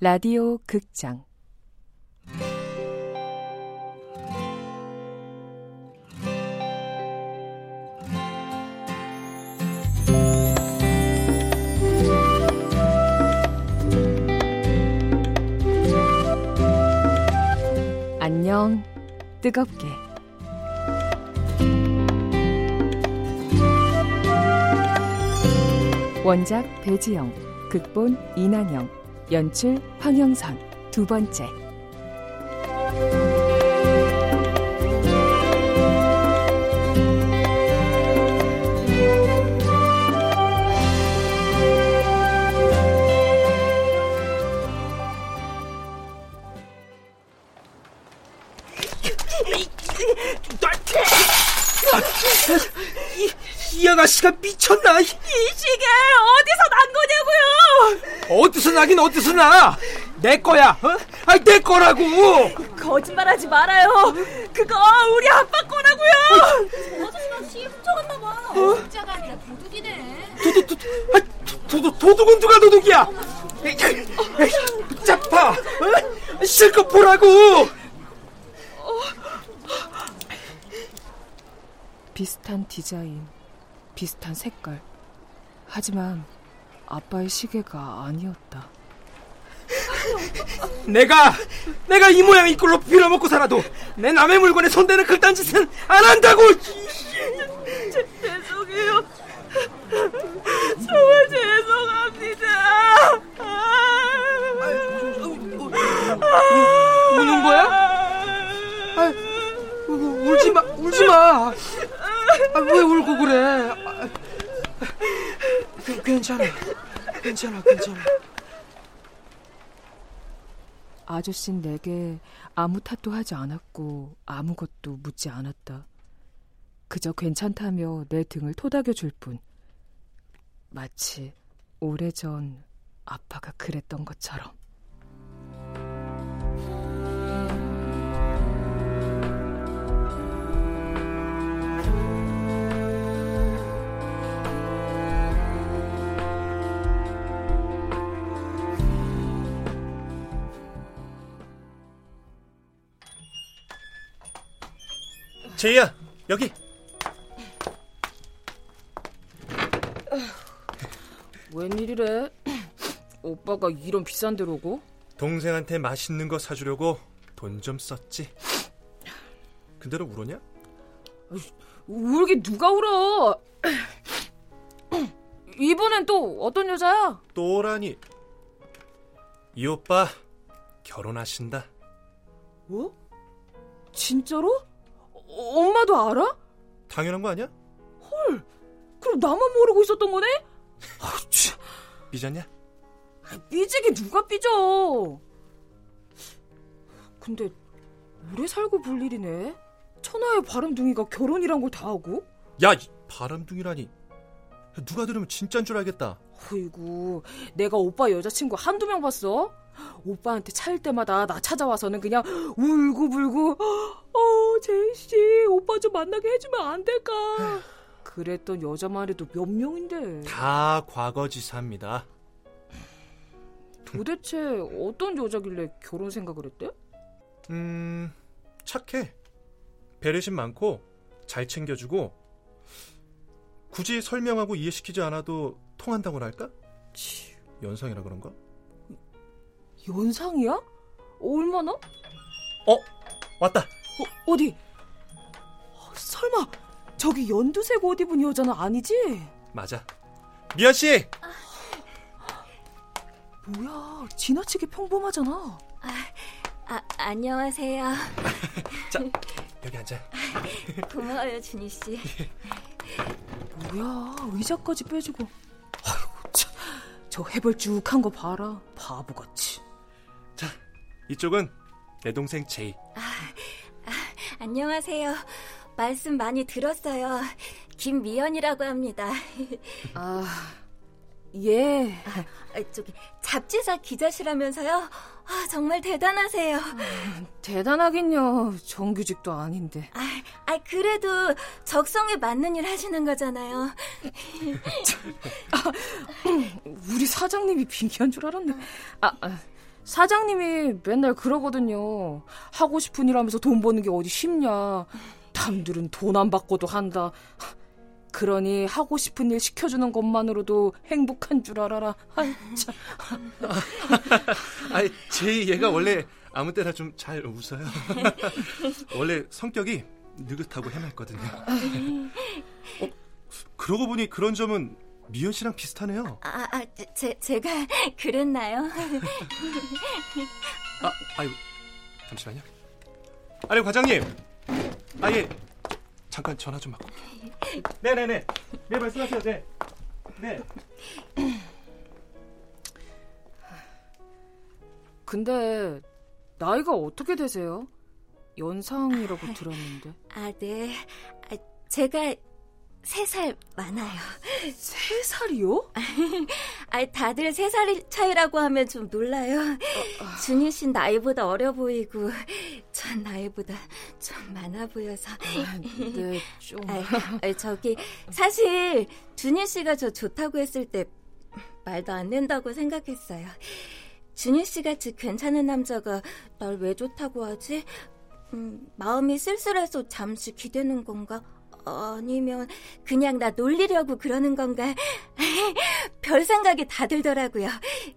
라디오 극장. 안녕 뜨겁게. 원작 배지영 극본 이난영 연출 황영선 두 번째 이, 이 아가씨가 미쳤나? 이시계 어디서 난 거냐고요? 어디서 나긴 어디서 나? 내 거야. 어? 아니 내 거라고. 거짓말하지 말아요. 그거 우리 아빠 거라고요. 아저씨가 씨 훔쳐갔나 봐. 훔자가 아니라 도둑이네. 도둑 도, 아, 도, 도, 도둑은 누가 도둑이야? 짜파. 어? 실컷 보라고. 비슷한 디자인 비슷한 색깔 하지만 아빠의 시계가 아니었다 내가 내가 이 모양 이 꼴로 빌어먹고 살아도 내 남의 물건에 손대는 그딴 짓은 안 한다고. 괜찮아, 괜찮아. 아저씨는 내게 아무 탓도 하지 않았고 아무것도 묻지 않았다. 그저 괜찮다며 내 등을 토닥여 줄 뿐. 마치 오래전 아빠가 그랬던 것처럼. 제이야 여기 웬일이래? 오빠가 이런 비싼 데로 오고? 동생한테 맛있는 거 사주려고 돈 좀 썼지 근데 너 울었냐? 울기 누가 울어? 이번엔 또 어떤 여자야? 또라니 이 오빠 결혼하신다 뭐? 진짜로? 어, 엄마도 알아? 당연한 거 아니야? 그럼 나만 모르고 있었던 거네? 아, 참. 삐졌냐? 삐지기 누가 삐져? 근데 오래 살고 볼 일이네. 천하의 바람둥이가 결혼이란 걸 다 하고? 야이 바람둥이라니 누가 들으면 진짠 줄 알겠다 어이구, 내가 오빠 여자친구 한두 명 봤어? 오빠한테 차일 때마다 나 찾아와서는 그냥 울고불고, 어, 만나게 해주면 안 될까? 그랬던 여자만 해도 몇 명인데. 다 과거지사입니다 도대체 어떤 여자길래 결혼 생각을 했대? 음 착해 배려심 많고 잘 챙겨주고 굳이 설명하고 이해시키지 않아도 통한다고 할까? 치, 연상이라 그런가? 연상이야? 얼마나? 어 왔다 어, 어디? 어, 설마 저기 연두색 옷 입은 여자는 아니지? 맞아 미연 씨 뭐야, 지나치게 평범하잖아. 아, 안녕하세요. 자 여기 앉아 고마워요, 준희 씨. 뭐야, 의자까지 빼주고. 아이고, 참, 저 해벌쭉한 거 봐라, 바보같이. 이쪽은 내 동생 제이 안녕하세요. 말씀 많이 들었어요. 김미연이라고 합니다. 아, 예. 아, 저기 잡지사 기자시라면서요? 아, 정말 대단하세요. 대단하긴요. 정규직도 아닌데. 아, 아, 그래도 적성에 맞는 일 하시는 거잖아요. 우리 사장님이 빙의한 줄 알았네. 아, 아, 사장님이 맨날 그러거든요. 하고 싶은 일 하면서 돈 버는 게 어디 쉽냐. 남들은 돈 안 받고도 한다. 그러니 하고 싶은 일 시켜주는 것만으로도 행복한 줄 알아라. 아이, 참. 아이, 제 얘가 원래 아무 때나 좀 잘 웃어요. 원래 성격이 느긋하고 해맑거든요. 어, 그러고 보니 그런 점은 미연 씨랑 비슷하네요. 아, 아 제, 제가 그랬나요? 아, 아유, 잠시만요. 아니, 과장님. 아, 예. 잠깐 전화 좀 받고. 네네네. 네, 말씀하세요. 네. 네. 근데 나이가 어떻게 되세요? 연상이라고 들었는데. 아, 네. 아, 제가 세 살 많아요. 세 살이요? 아, 다들 세 살 차이라고 하면 좀 놀라요. 준희 씨 나이보다 어려 보이고 전 나이보다 좀 많아 보여서. 아, 네, 좀. 아, 저기 사실 준희 씨가 저 좋다고 했을 때 말도 안 된다고 생각했어요. 준희 씨 같이 괜찮은 남자가 날 왜 좋다고 하지? 음, 마음이 쓸쓸해서 잠시 기대는 건가? 아니면 그냥 나 놀리려고 그러는 건가? 별 생각이 다 들더라고요.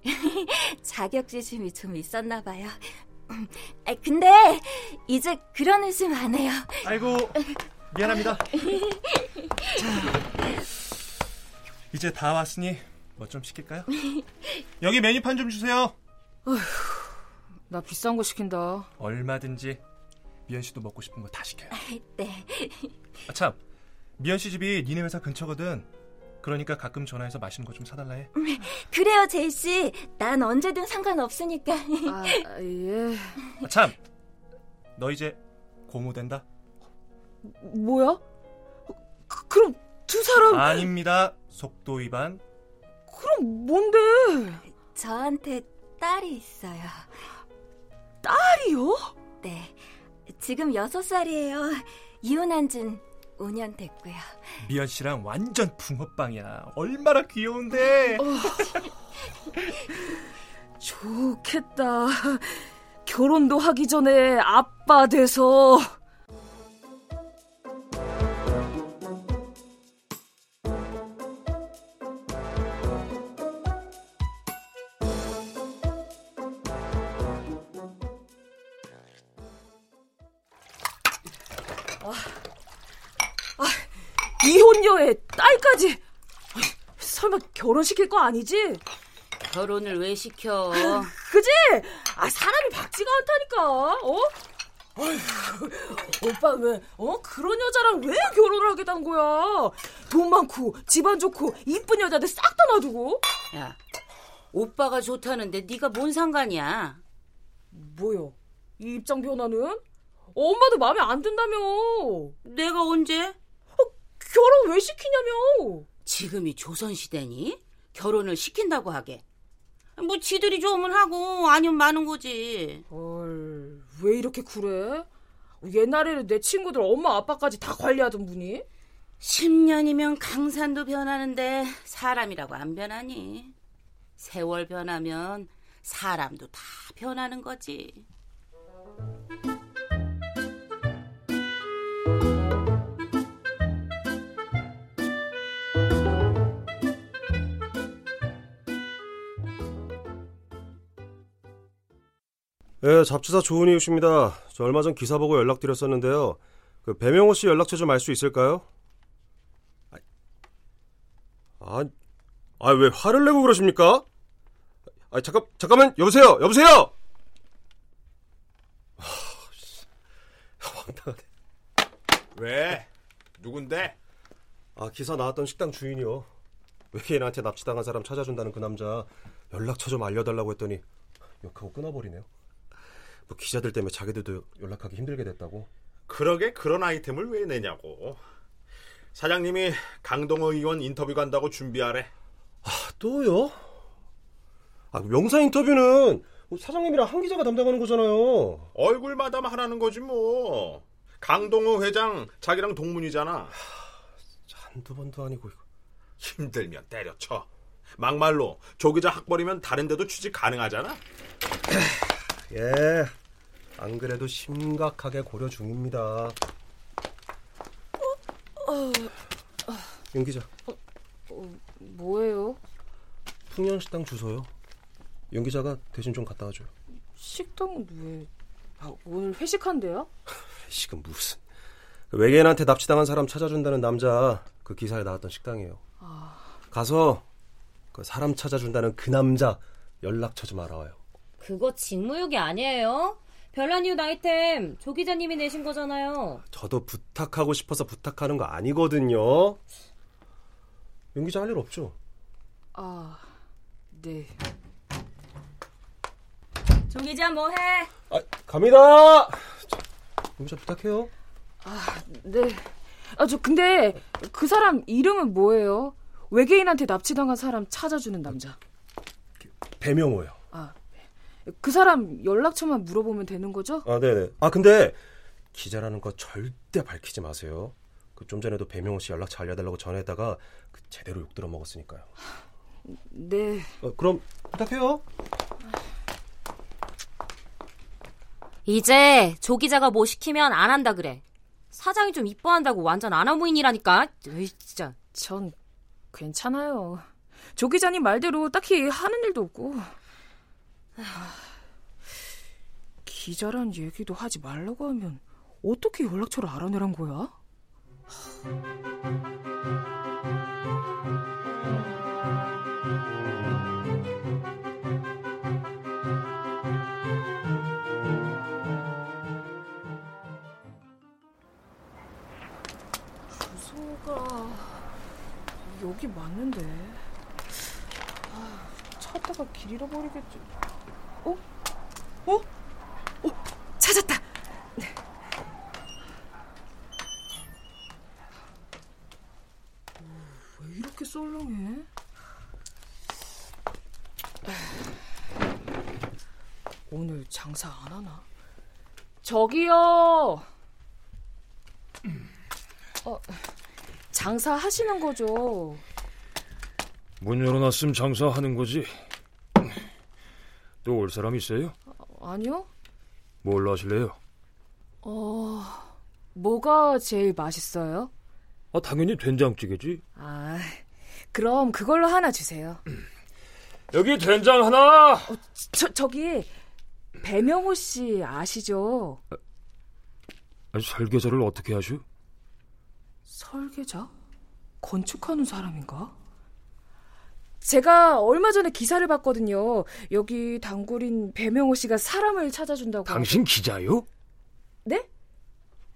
자격지심이 좀 있었나 봐요. 아, 근데 이제 그런 의심 안 해요. 아이고 미안합니다. 이제 다 왔으니 뭐 좀 시킬까요? 여기 메뉴판 좀 주세요. 어휴, 나 비싼 거 시킨다. 얼마든지 미연 씨도 먹고 싶은 거 다 시켜요. 네. 아, 참, 미연 씨 집이 니네 회사 근처거든. 그러니까 가끔 전화해서 맛있는 거 좀 사달라 해. 그래요, 제이 씨. 난 언제든 상관없으니까. 아, 예. 아, 참, 너 이제 고모 된다. 뭐야? 그, 그럼 두 사람 아닙니다. 속도 위반. 그럼 뭔데? 저한테 딸이 있어요. 딸이요? 네. 지금 여섯 살이에요. 이혼한 지는 5년 됐고요. 미연 씨랑 완전 붕어빵이야. 얼마나 귀여운데. 좋겠다. 결혼도 하기 전에 아빠 돼서. 결혼시킬 거 아니지? 결혼을 왜 시켜? 그지? 아 사람이 박지가 않다니까. 어? 어휴, 오빠 왜? 어 그런 여자랑 왜 결혼을 하겠다는 거야? 돈 많고 집안 좋고 이쁜 여자들 싹 다 놔두고. 야, 오빠가 좋다는데 네가 뭔 상관이야? 뭐요? 이 입장 변화는? 엄마도 마음에 안 든다며. 내가 언제? 어, 결혼 왜 시키냐며. 지금이 조선시대니? 결혼을 시킨다고 하게. 뭐 지들이 좋으면 하고 아니면 마는 거지. 헐, 왜 이렇게 쿨해? 옛날에는 내 친구들 엄마 아빠까지 다 관리하던 분이? 10년이면 강산도 변하는데 사람이라고 안 변하니. 세월 변하면 사람도 다 변하는 거지. 예, 잡지사 좋은 이웃입니다. 저 얼마 전 기사 보고 연락드렸었는데요. 그 배명호 씨 연락처 좀 알 수 있을까요? 아, 아, 왜 화를 내고 그러십니까? 아, 잠깐, 잠깐만, 여보세요, 여보세요! 아, 황당하네. 왜? 누군데? 아, 기사 나왔던 식당 주인이요. 외계인한테 납치당한 사람 찾아준다는 그 남자 연락처 좀 알려달라고 했더니 욕하고 끊어버리네요. 뭐 기자들 때문에 자기들도 연락하기 힘들게 됐다고. 그러게 그런 아이템을 왜 내냐고. 사장님이 강동호 의원 인터뷰 간다고 준비하래. 아, 또요? 아, 명사 인터뷰는 사장님이랑 한 기자가 담당하는 거잖아요. 얼굴 마담 하라는 거지 뭐. 강동호 회장 자기랑 동문이잖아. 한두 번도 아니고 이거. 힘들면 때려쳐. 막말로 조 기자 학벌이면 다른 데도 취직 가능하잖아. 예. 안 그래도 심각하게 고려 중입니다. 윤 기자, 뭐예요? 풍년식당 주소요. 윤 기자가 대신 좀 갖다 와줘요. 식당은 왜? 아, 오늘 회식한대요? 지금 무슨 외계인한테 납치당한 사람 찾아준다는 남자 그 기사에 나왔던 식당이에요. 가서 그 사람 찾아준다는 그 남자 연락처 좀 알아와요. 그거 직무유기 아니에요? 별난 이유 아이템 조 기자님이 내신 거잖아요. 저도 부탁하고 싶어서 부탁하는 거 아니거든요. 윤 기자 할 일 없죠? 아, 네. 조 기자 뭐 해? 아, 갑니다. 윤 기자 부탁해요. 네. 아, 저 근데 그 사람 이름은 뭐예요? 외계인한테 납치당한 사람 찾아주는 남자. 배명호요. 아, 그 사람 연락처만 물어보면 되는 거죠? 아, 네네. 아, 근데 기자라는 거 절대 밝히지 마세요. 그 좀 전에도 배명호 씨 연락처 알려달라고 전화했다가 그 제대로 욕 들어 먹었으니까요. 네. 어, 그럼 부탁해요. 이제 조 기자가 뭐 시키면 안 한다 그래. 사장이 좀 이뻐한다고 완전 아나무인이라니까. 에이 진짜. 전 괜찮아요. 조 기자님 말대로 딱히 하는 일도 없고. 아, 기자란 얘기도 하지 말라고 하면 어떻게 연락처를 알아내란 거야? 주소가 여기 맞는데. 아, 찾다가 길 잃어버리겠지. 어? 어? 어? 찾았다. 네. 어, 왜 이렇게 썰렁해? 오늘 장사 안 하나? 저기요. 어, 장사 하시는 거죠? 문 열어놨으면 장사하는 거지. 또 올 사람 있어요? 아니요. 뭘로 하실래요? 어, 뭐가 제일 맛있어요? 아, 당연히 된장찌개지. 아, 그럼 그걸로 하나 주세요. 여기 된장 하나. 저, 저기, 배명호 씨 아시죠? 아니, 설계자를 어떻게 하슈? 설계자? 건축하는 사람인가? 제가 얼마 전에 기사를 봤거든요. 여기 단골인 배명호 씨가 사람을 찾아준다고. 당신 기자요? 네?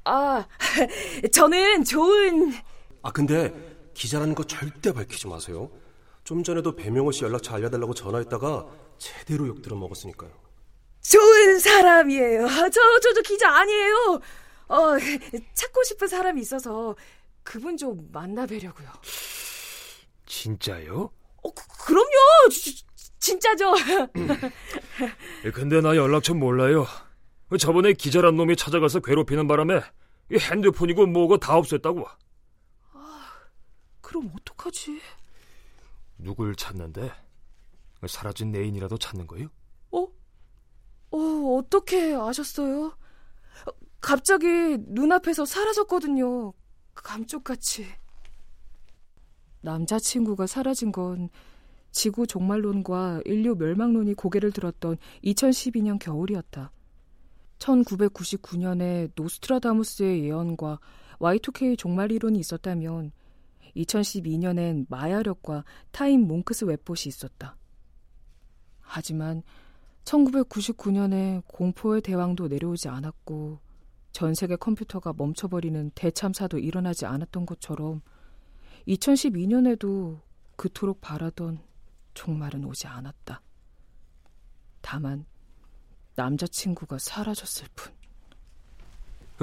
아, 저는 좋은 아, 근데 기자라는 거 절대 밝히지 마세요. 좀 전에도 배명호 씨 연락처 알려달라고 전화했다가 제대로 욕 들어 먹었으니까요. 좋은 사람이에요. 저, 저, 저 기자 아니에요. 어, 찾고 싶은 사람이 있어서 그분 좀 만나뵈려고요. 진짜요? 어, 그, 지- 진짜죠. 예, 근데 나 연락처 몰라요. 저번에 기자란 놈이 찾아가서 괴롭히는 바람에 이 핸드폰이고 뭐고 다 없앴다고. 그럼 어떡하지? 누굴 찾는데? 사라진 내인이라도 찾는 거요? 어? 어, 어떻게 아셨어요? 어, 갑자기 눈앞에서 사라졌거든요. 감쪽같이. 남자친구가 사라진 건 지구 종말론과 인류 멸망론이 고개를 들었던 2012년 겨울이었다. 1999년에 노스트라다무스의 예언과 Y2K 종말 이론이 있었다면 2012년엔 마야력과 타임 몽크스 웹봇이 있었다. 하지만 1999년에 공포의 대왕도 내려오지 않았고 전 세계 컴퓨터가 멈춰버리는 대참사도 일어나지 않았던 것처럼 2012년에도 그토록 바라던 종말은 오지 않았다. 다만 남자친구가 사라졌을 뿐.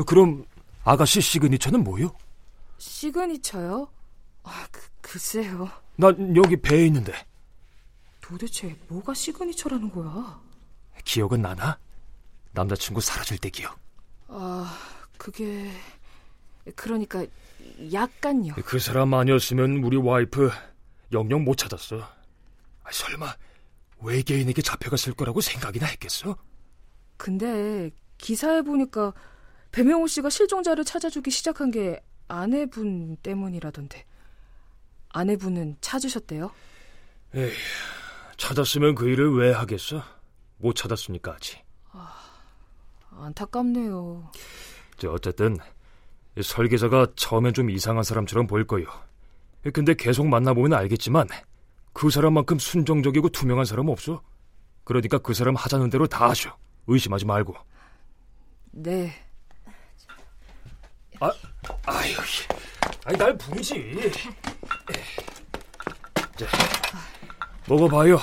그럼 아가씨 시그니처는 뭐요? 시그니처요? 아, 그, 글쎄요. 난 여기 배에 있는데 도대체 뭐가 시그니처라는 거야? 기억은 나나? 남자친구 사라질 때 기억. 아, 그게 그러니까 약간요. 그 사람 아니었으면 우리 와이프 영영 못 찾았어. 아, 설마 외계인에게 잡혀갔을 거라고 생각이나 했겠어? 근데 기사에 보니까 배명호 씨가 실종자를 찾아주기 시작한 게 아내분 때문이라던데. 아내분은 찾으셨대요? 에이, 찾았으면 그 일을 왜 하겠어? 못 찾았으니까 하지. 아, 안타깝네요. 어쨌든 설계자가 처음엔 좀 이상한 사람처럼 보일 거요. 근데 계속 만나보면 알겠지만 그 사람만큼 순정적이고 투명한 사람 없어. 그러니까 그 사람 하자는 대로 다 하셔. 의심하지 말고. 네. 아, 아유, 아니 날 부르지. 자, 먹어봐요.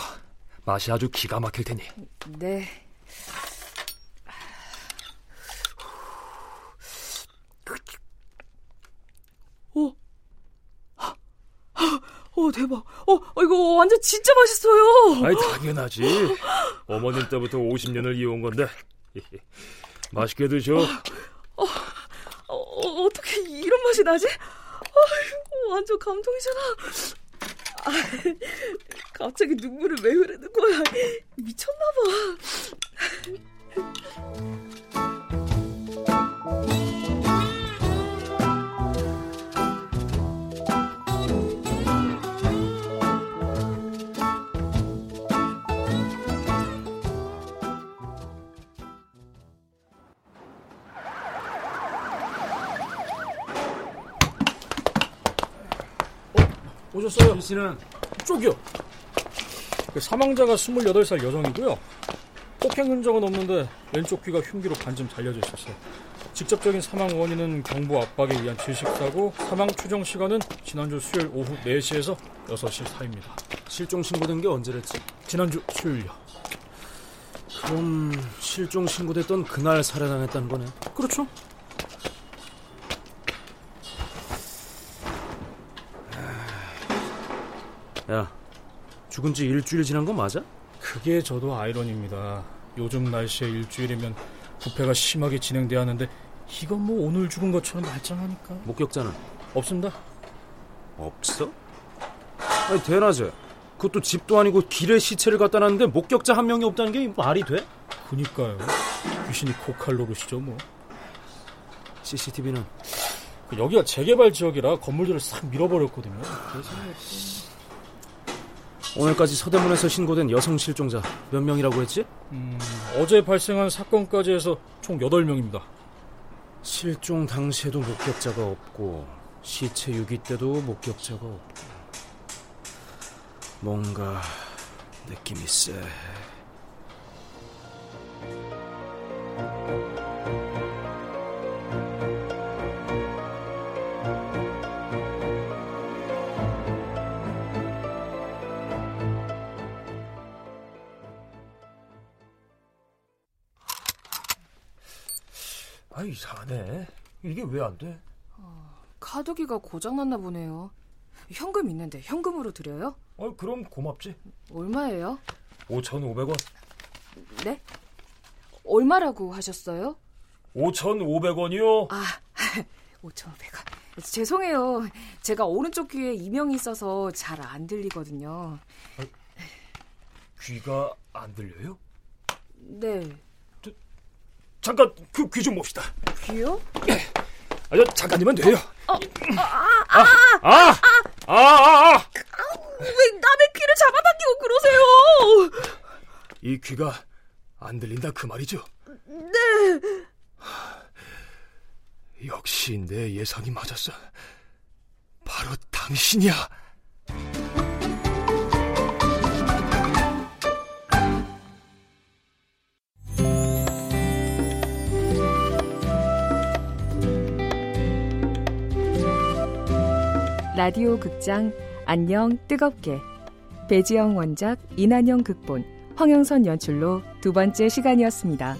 맛이 아주 기가 막힐 테니. 네. 어, 어 대박. 어, 이거 완전 진짜 맛있어요. 아이 당연하지. 어머님 때부터 50년을 이어온 건데. 맛있게 드셔. 어, 어, 어 떻게 이런 맛이 나지? 아, 완전 감동이잖아. 아, 갑자기 눈물을 왜 흐르는 거야? 미쳤나 봐. 오셨어요? 이 씨는 쪽이요. 그 사망자가 28살 여성이고요. 폭행 흔적은 없는데 왼쪽 귀가 흉기로 반쯤 잘려져 있었어요. 직접적인 사망 원인은 경부 압박에 의한 질식사고 사망 추정 시간은 지난주 수요일 오후 4시에서 6시 사이입니다. 실종 신고된 게 언제랬지? 지난주 수요일요. 그럼 실종 신고됐던 그날 살해당했다는 거네. 그렇죠. 야, 죽은 지 일주일 지난 거 맞아? 그게 저도 아이러니입니다. 요즘 날씨에 일주일이면 부패가 심하게 진행돼야 하는데 이건 뭐 오늘 죽은 것처럼 말짱하니까. 목격자는? 없습니다. 없어? 아니 대낮에 그것도 집도 아니고 길에 시체를 갖다 놨는데 목격자 한 명이 없다는 게 말이 돼? 그니까요. 귀신이 코칼 노릇이죠 뭐. CCTV는? 여기가 재개발 지역이라 건물들을 싹 밀어버렸거든요. 그래서 오늘까지 서대문에서 신고된 여성 실종자 몇 명이라고 했지? 음, 어제 발생한 사건까지 해서 총 8명입니다. 실종 당시에도 목격자가 없고 시체 유기 때도 목격자가 없고 뭔가 느낌이 쎄. 이상하네. 이게 왜 안 돼? 어, 카드기가 고장났나 보네요. 현금 있는데 현금으로 드려요? 어, 그럼 고맙지. 얼마예요? 5,500원. 네? 얼마라고 하셨어요? 5,500원이요. 아, 5,500원. 죄송해요. 제가 오른쪽 귀에 이명이 있어서 잘 안 들리거든요. 아, 귀가 안 들려요? 네. 잠깐 그 귀 좀 봅시다. 귀요? 아, 저 잠깐이면 돼요. 어, 어, 아, 아, 아, 아, 아, 아, 아. 왜 남의 귀를 잡아당기고 그러세요? 이 귀가 안 들린다 그 말이죠? 네. 역시 내 예상이 맞았어. 바로 당신이야. 라디오 극장 안녕 뜨겁게 배지영 원작 이난영 극본 황영선 연출로 두 번째 시간이었습니다.